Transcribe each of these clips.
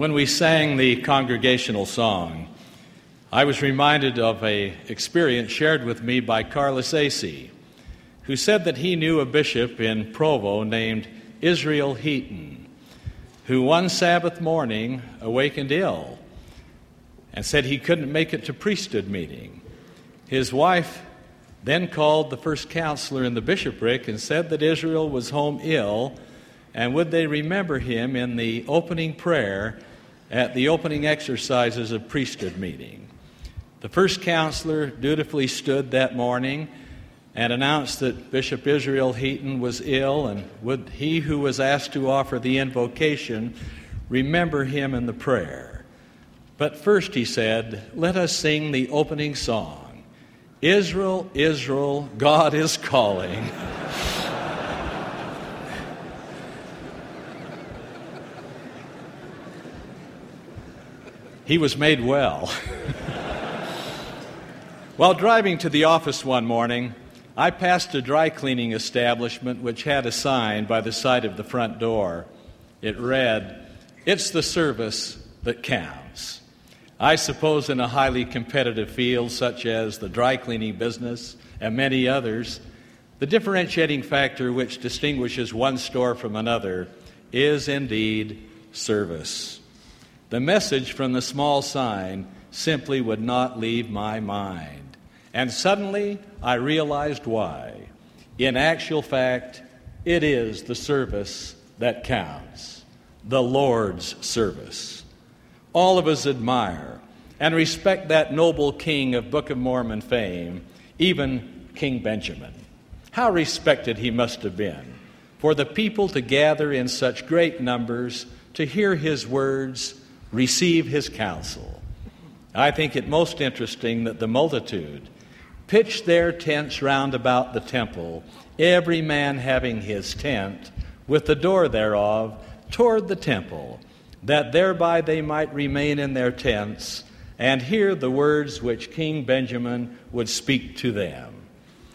When we sang the congregational song, I was reminded of a experience shared with me by Carlos Asay, who said that he knew a bishop in Provo named Israel Heaton, who one Sabbath morning awakened ill and said he couldn't make it to priesthood meeting. His wife then called the first counselor in the bishopric and said that Israel was home ill and would they remember him in the opening prayer at the opening exercises of priesthood meeting. The first counselor dutifully stood that morning and announced that Bishop Israel Heaton was ill and would he who was asked to offer the invocation remember him in the prayer. But first, he said, let us sing the opening song Israel, Israel, God is calling. he was made well. While driving to the office one morning, I passed a dry cleaning establishment which had a sign by the side of the front door. It read, It's the service that counts. I suppose in a highly competitive field such as the dry cleaning business and many others, the differentiating factor which distinguishes one store from another is indeed service. The message from the small sign simply would not leave my mind. And suddenly I realized why. In actual fact, it is the service that counts the Lord's service. All of us admire and respect that noble king of Book of Mormon fame, even King Benjamin. How respected he must have been for the people to gather in such great numbers to hear his words, receive his counsel. I think it most interesting that the multitude pitched their tents round about the temple, every man having his tent, with the door thereof, toward the temple, that thereby they might remain in their tents and hear the words which King Benjamin would speak to them.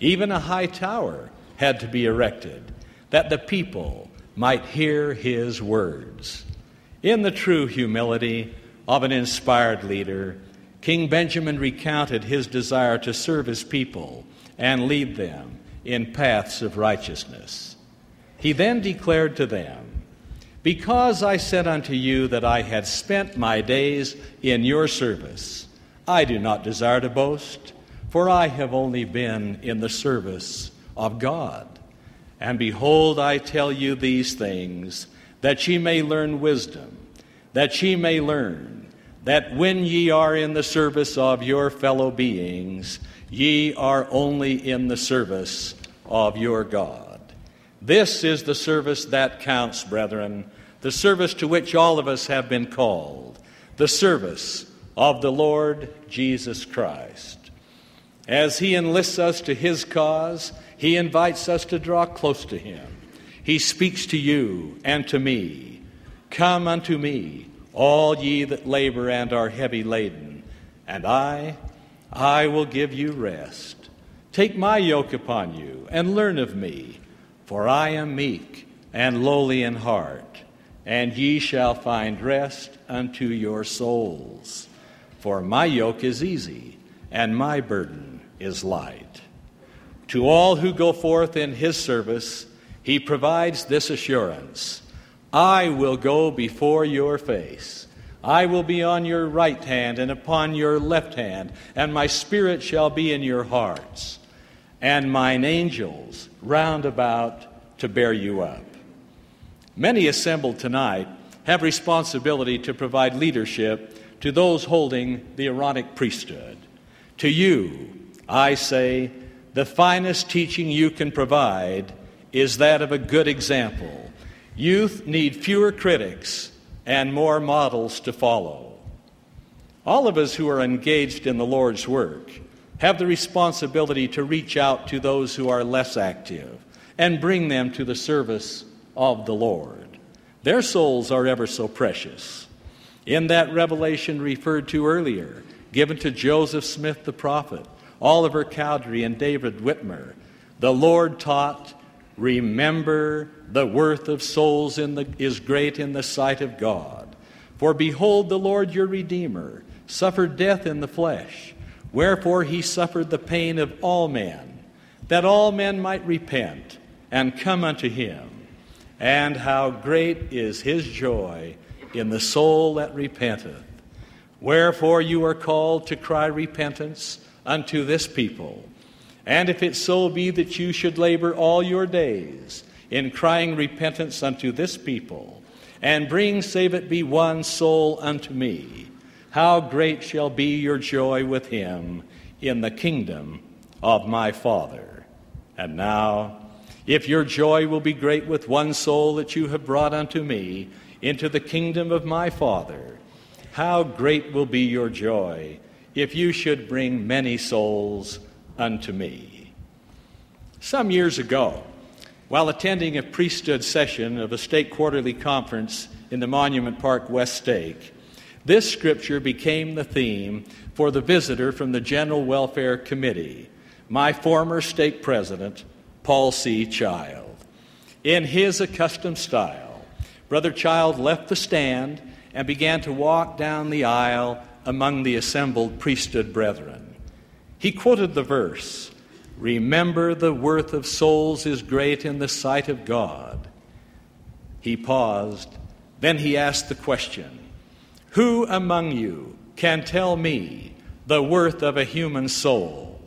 Even a high tower had to be erected, that the people might hear his words. In the true humility of an inspired leader, King Benjamin recounted his desire to serve his people and lead them in paths of righteousness. He then declared to them, Because I said unto you that I had spent my days in your service, I do not desire to boast, for I have only been in the service of God. And behold, I tell you these things, that ye may learn wisdom, that ye may learn that when ye are in the service of your fellow beings, ye are only in the service of your God. This is the service that counts, brethren, the service to which all of us have been called, the service of the Lord Jesus Christ. As he enlists us to his cause, he invites us to draw close to him. He speaks to you and to me Come unto me all ye that labor and are heavy laden, and I, I will give you rest. Take my yoke upon you, and learn of me, for I am meek and lowly in heart, and ye shall find rest unto your souls. For my yoke is easy, and my burden is light. To all who go forth in his service, he provides this assurance I will go before your face. I will be on your right hand and upon your left hand, and my spirit shall be in your hearts, and mine angels round about to bear you up. Many assembled tonight have responsibility to provide leadership to those holding the Aaronic priesthood. To you, I say, the finest teaching you can provide is that of a good example Youth need fewer critics and more models to follow. All of us who are engaged in the Lord's work have the responsibility to reach out to those who are less active and bring them to the service of the Lord. Their souls are ever so precious. In that revelation referred to earlier, given to Joseph Smith the prophet, Oliver Cowdery, and David Whitmer, the Lord taught Remember, the worth of souls the, is great in the sight of God. For behold, the Lord your Redeemer suffered death in the flesh, wherefore he suffered the pain of all men, that all men might repent and come unto him. And how great is his joy in the soul that repenteth. Wherefore you are called to cry repentance unto this people. And if it so be that you should labor all your days in crying repentance unto this people, and bring, save it be one soul unto me, how great shall be your joy with him in the kingdom of my Father. And now, if your joy will be great with one soul that you have brought unto me into the kingdom of my Father, how great will be your joy if you should bring many souls unto me. Some years ago, while attending a priesthood session of a stake quarterly conference in the Monument Park West Stake, this scripture became the theme for the visitor from the General Welfare Committee, my former stake president, Paul C. Child. In his accustomed style, Brother Child left the stand and began to walk down the aisle among the assembled priesthood brethren. He quoted the verse Remember, the worth of souls is great in the sight of God. He paused, then he asked the question Who among you can tell me the worth of a human soul?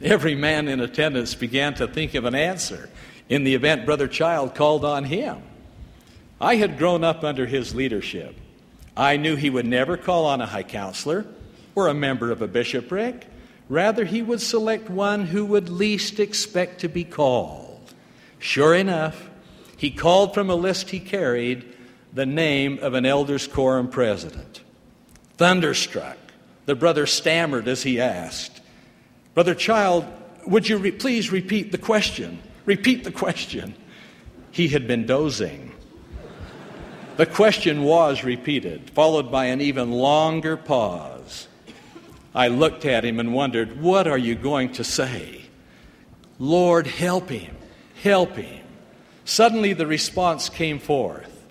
Every man in attendance began to think of an answer in the event Brother Child called on him. I had grown up under his leadership. I knew he would never call on a high counselor or a member of a bishopric. Rather, he would select one who would least expect to be called. Sure enough, he called from a list he carried the name of an elders' quorum president. Thunderstruck, the brother stammered as he asked, Brother Child, would you re- please repeat the question? Repeat the question. He had been dozing. The question was repeated, followed by an even longer pause. I looked at him and wondered, What are you going to say? Lord, help him, help him. Suddenly the response came forth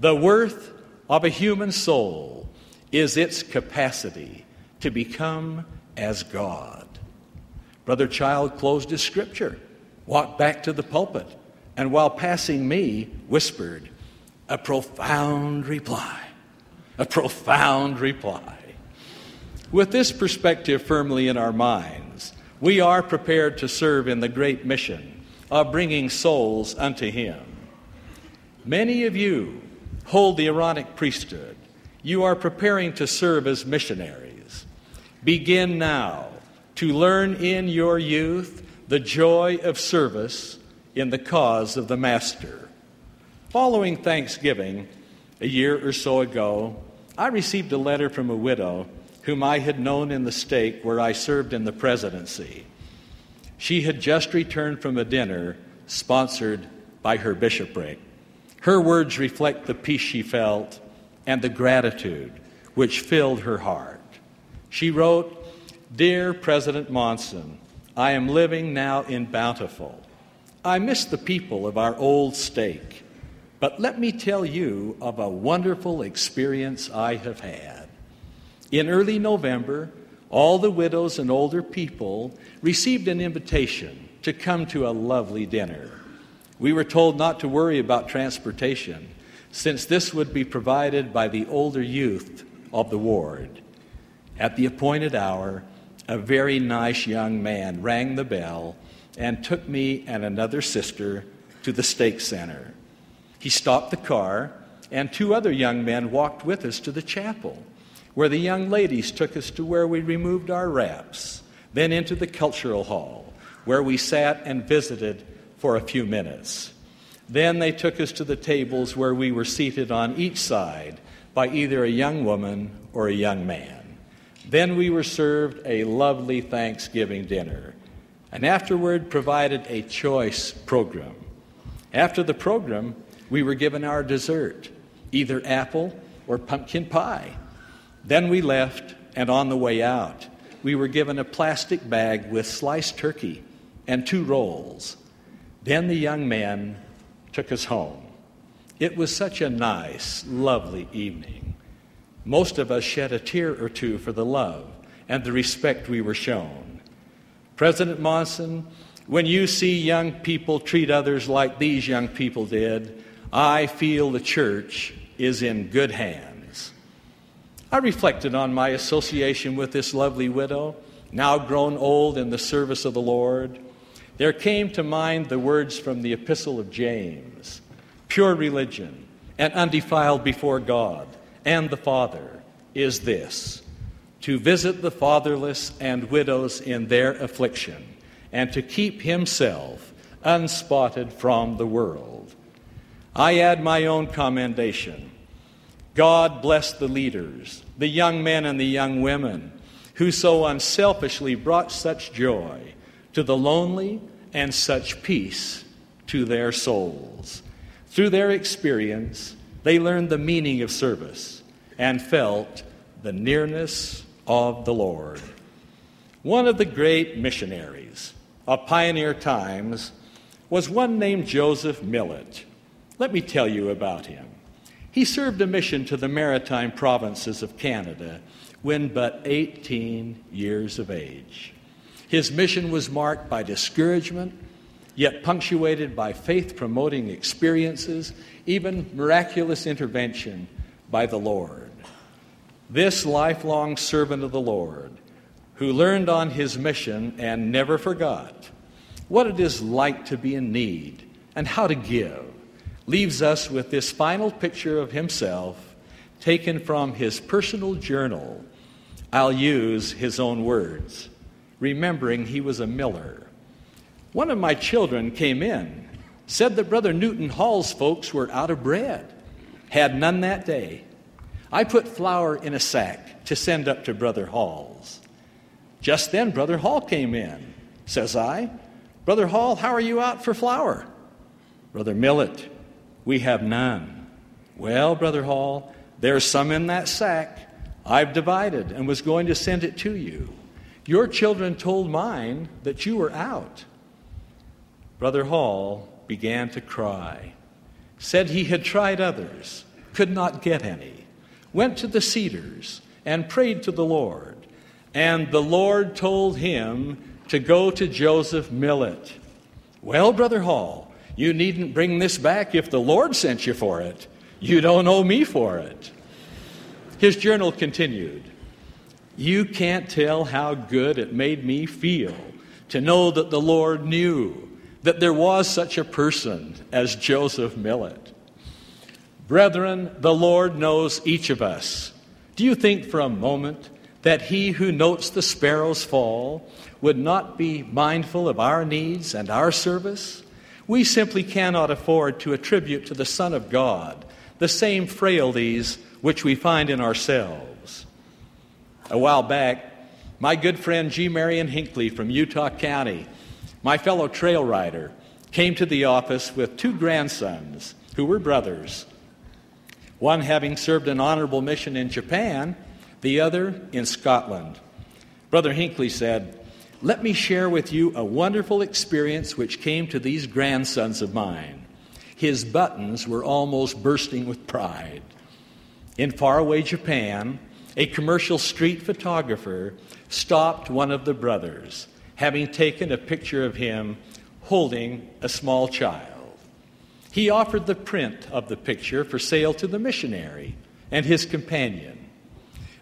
The worth of a human soul is its capacity to become as God. Brother Child closed his scripture, walked back to the pulpit, and while passing me, whispered, A profound reply. A profound reply. With this perspective firmly in our minds, we are prepared to serve in the great mission of bringing souls unto Him. Many of you hold the Aaronic priesthood. You are preparing to serve as missionaries. Begin now to learn in your youth the joy of service in the cause of the Master. Following Thanksgiving, a year or so ago, I received a letter from a widow whom I had known in the stake where I served in the presidency. She had just returned from a dinner sponsored by her bishopric. Her words reflect the peace she felt and the gratitude which filled her heart. She wrote, Dear President Monson, I am living now in Bountiful. I miss the people of our old stake, but let me tell you of a wonderful experience I have had. In early November, all the widows and older people received an invitation to come to a lovely dinner. We were told not to worry about transportation, since this would be provided by the older youth of the ward. At the appointed hour, a very nice young man rang the bell and took me and another sister to the stake center. He stopped the car, and two other young men walked with us to the chapel, where the young ladies took us to where we removed our wraps, then into the cultural hall, where we sat and visited for a few minutes. Then they took us to the tables where we were seated on each side by either a young woman or a young man. Then we were served a lovely Thanksgiving dinner, and afterward provided a choice program. After the program, we were given our dessert, either apple or pumpkin pie. Then we left, and on the way out, we were given a plastic bag with sliced turkey and two rolls. Then the young man took us home. It was such a nice, lovely evening. Most of us shed a tear or two for the love and the respect we were shown. President Monson, when you see young people treat others like these young people did, I feel the church is in good hands. I reflected on my association with this lovely widow, now grown old in the service of the Lord. There came to mind the words from the Epistle of James Pure religion and undefiled before God and the Father is this to visit the fatherless and widows in their affliction, and to keep himself unspotted from the world. I add my own commendation. God bless the leaders, the young men and the young women who so unselfishly brought such joy to the lonely and such peace to their souls. Through their experience, they learned the meaning of service and felt the nearness of the Lord. One of the great missionaries of pioneer times was one named Joseph Millett. Let me tell you about him. He served a mission to the maritime provinces of Canada when but 18 years of age. His mission was marked by discouragement, yet punctuated by faith promoting experiences, even miraculous intervention by the Lord. This lifelong servant of the Lord, who learned on his mission and never forgot what it is like to be in need and how to give, leaves us with this final picture of himself taken from his personal journal. I'll use his own words, remembering he was a miller. One of my children came in, said that Brother Newton Hall's folks were out of bread, had none that day. I put flour in a sack to send up to Brother Hall's. Just then, Brother Hall came in. Says I, Brother Hall, how are you out for flour? Brother Millett, we have none. Well, Brother Hall, there's some in that sack. I've divided and was going to send it to you. Your children told mine that you were out. Brother Hall began to cry, said he had tried others, could not get any went to the cedars and prayed to the Lord. And the Lord told him to go to Joseph Millett. Well, Brother Hall, you needn't bring this back if the Lord sent you for it. You don't owe me for it. His journal continued You can't tell how good it made me feel to know that the Lord knew that there was such a person as Joseph Millett. Brethren, the Lord knows each of us. Do you think for a moment that He who notes the sparrows fall would not be mindful of our needs and our service? We simply cannot afford to attribute to the Son of God the same frailties which we find in ourselves. A while back, my good friend G. Marion Hinckley from Utah County, my fellow trail rider, came to the office with two grandsons who were brothers one having served an honorable mission in Japan, the other in Scotland. Brother Hinckley said, Let me share with you a wonderful experience which came to these grandsons of mine. His buttons were almost bursting with pride. In faraway Japan, a commercial street photographer stopped one of the brothers, having taken a picture of him holding a small child. He offered the print of the picture for sale to the missionary and his companion.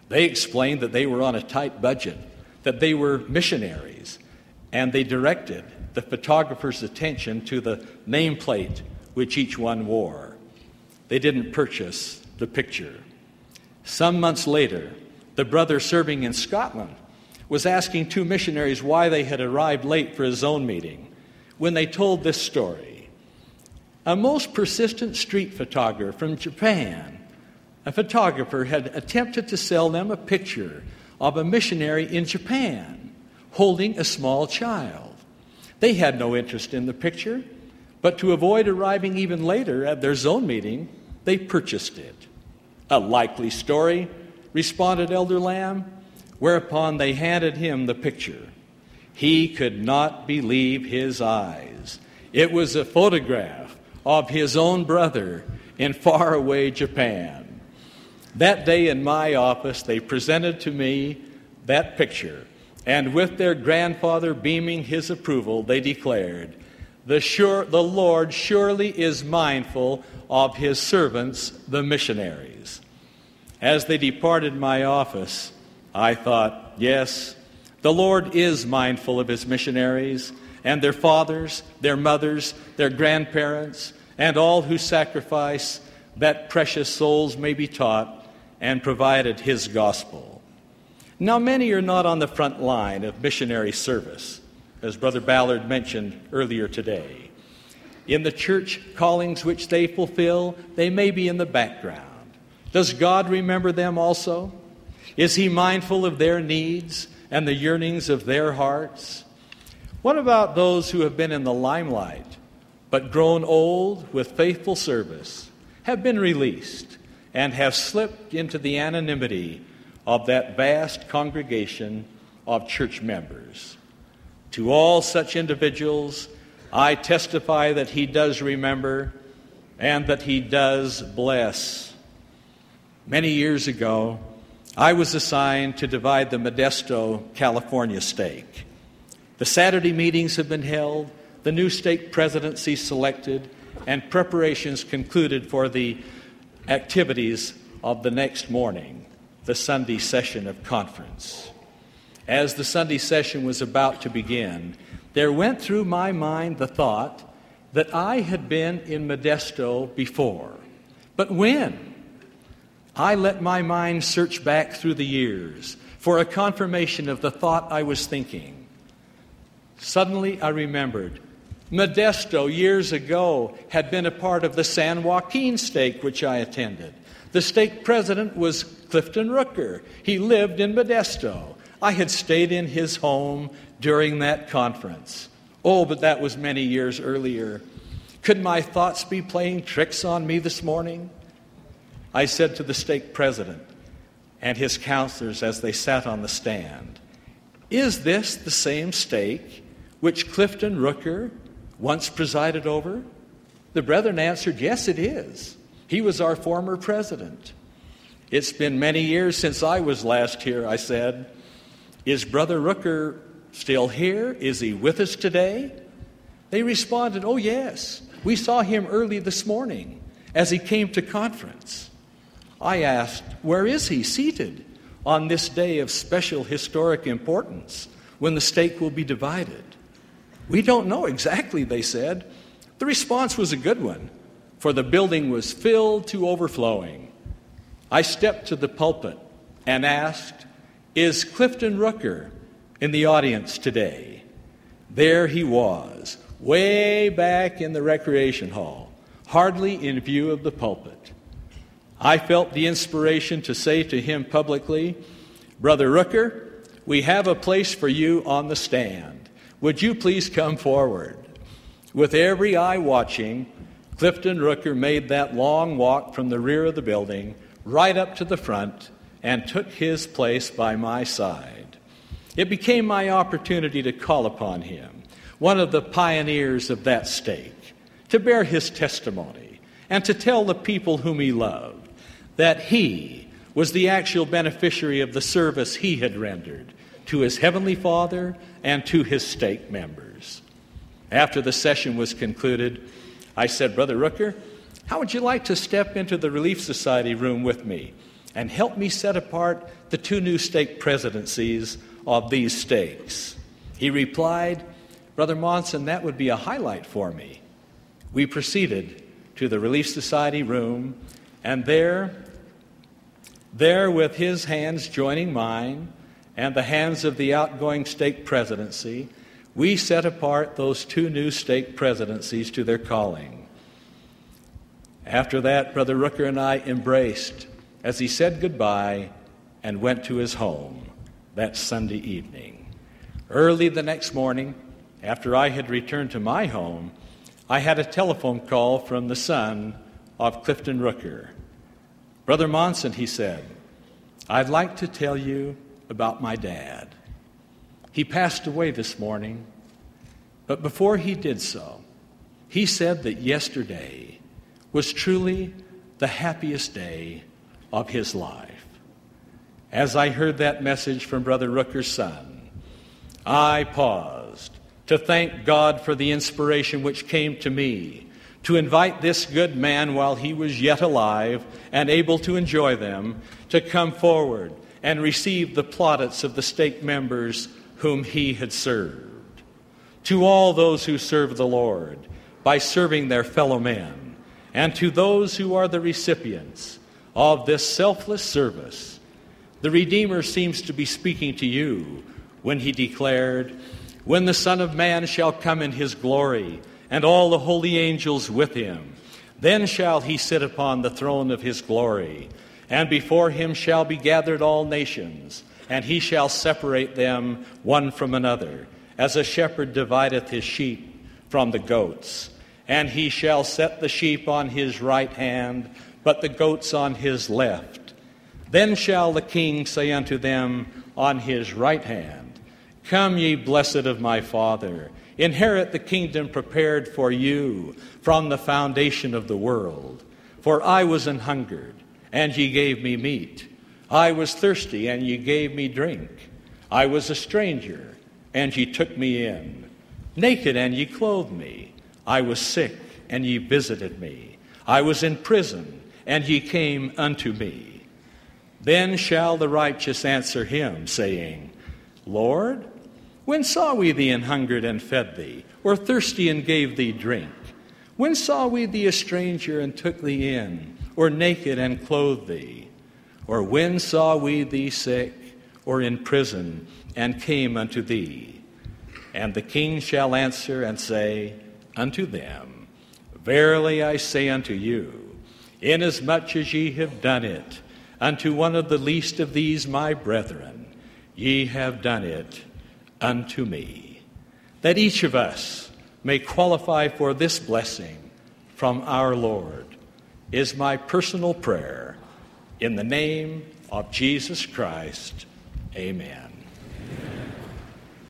They explained that they were on a tight budget, that they were missionaries, and they directed the photographer's attention to the nameplate which each one wore. They didn't purchase the picture. Some months later, the brother serving in Scotland was asking two missionaries why they had arrived late for his own meeting. When they told this story, a most persistent street photographer from Japan. A photographer had attempted to sell them a picture of a missionary in Japan holding a small child. They had no interest in the picture, but to avoid arriving even later at their zone meeting, they purchased it. A likely story, responded Elder Lamb, whereupon they handed him the picture. He could not believe his eyes. It was a photograph of his own brother in faraway Japan. That day in my office, they presented to me that picture, and with their grandfather beaming his approval, they declared, the, sure, the Lord surely is mindful of his servants, the missionaries. As they departed my office, I thought, yes, the Lord is mindful of his missionaries and their fathers, their mothers, their grandparents, and all who sacrifice that precious souls may be taught and provided his gospel. Now, many are not on the front line of missionary service, as Brother Ballard mentioned earlier today. In the church callings which they fulfill, they may be in the background. Does God remember them also? Is He mindful of their needs and the yearnings of their hearts? What about those who have been in the limelight but grown old with faithful service, have been released, and have slipped into the anonymity of that vast congregation of church members? To all such individuals, I testify that He does remember and that He does bless. Many years ago, I was assigned to divide the Modesto, California stake. The Saturday meetings have been held, the new stake presidency selected, and preparations concluded for the activities of the next morning, the Sunday session of conference. As the Sunday session was about to begin, there went through my mind the thought that I had been in Modesto before. But when? I let my mind search back through the years for a confirmation of the thought I was thinking. Suddenly I remembered Modesto, years ago, had been a part of the San Joaquin stake which I attended. The stake president was Clifton Rooker. He lived in Modesto. I had stayed in his home during that conference. Oh, but that was many years earlier. Could my thoughts be playing tricks on me this morning? I said to the stake president and his counselors as they sat on the stand, Is this the same stake which Clifton Rooker once presided over? The brethren answered, Yes, it is. He was our former president. It's been many years since I was last here, I said. Is Brother Rooker still here? Is he with us today? They responded, Oh, yes. We saw him early this morning as he came to conference. I asked, Where is he seated on this day of special historic importance when the stake will be divided? We don't know exactly, they said. The response was a good one, for the building was filled to overflowing. I stepped to the pulpit and asked, Is Clifton Rooker in the audience today? There he was, way back in the recreation hall, hardly in view of the pulpit. I felt the inspiration to say to him publicly, Brother Rooker, we have a place for you on the stand. Would you please come forward? With every eye watching, Clifton Rooker made that long walk from the rear of the building right up to the front and took his place by my side. It became my opportunity to call upon him, one of the pioneers of that stake, to bear his testimony and to tell the people whom he loved that he was the actual beneficiary of the service he had rendered to his heavenly Father and to his stake members. After the session was concluded, I said, Brother Rooker, how would you like to step into the Relief Society room with me and help me set apart the two new stake presidencies of these stakes? He replied, Brother Monson, that would be a highlight for me. We proceeded to the Relief Society room, and there there, with his hands joining mine and the hands of the outgoing stake presidency, we set apart those two new stake presidencies to their calling. After that, Brother Rooker and I embraced as he said goodbye and went to his home that Sunday evening. Early the next morning, after I had returned to my home, I had a telephone call from the son of Clifton Rooker. Brother Monson, he said, I'd like to tell you about my dad. He passed away this morning, but before he did so, he said that yesterday was truly the happiest day of his life. As I heard that message from Brother Rooker's son, I paused to thank God for the inspiration which came to me to invite this good man while he was yet alive and able to enjoy them to come forward and received the plaudits of the stake members whom he had served. To all those who serve the Lord by serving their fellow men, and to those who are the recipients of this selfless service, the Redeemer seems to be speaking to you when he declared, When the Son of Man shall come in his glory, and all the holy angels with him, then shall he sit upon the throne of his glory, and before him shall be gathered all nations, and he shall separate them one from another, as a shepherd divideth his sheep from the goats. And he shall set the sheep on his right hand, but the goats on his left. Then shall the king say unto them on his right hand, Come, ye blessed of my Father, inherit the kingdom prepared for you from the foundation of the world. For I was an hungered, and ye gave me meat. I was thirsty, and ye gave me drink. I was a stranger, and ye took me in. Naked, and ye clothed me. I was sick, and ye visited me. I was in prison, and ye came unto me. Then shall the righteous answer him, saying, Lord, when saw we thee an hungered and fed thee, or thirsty and gave thee drink? When saw we thee a stranger and took thee in, or naked and clothed thee? Or when saw we thee sick, or in prison, and came unto thee? And the king shall answer and say unto them, Verily I say unto you, inasmuch as ye have done it, Unto one of the least of these, my brethren, ye have done it unto me. That each of us may qualify for this blessing from our Lord is my personal prayer. In the name of Jesus Christ, amen.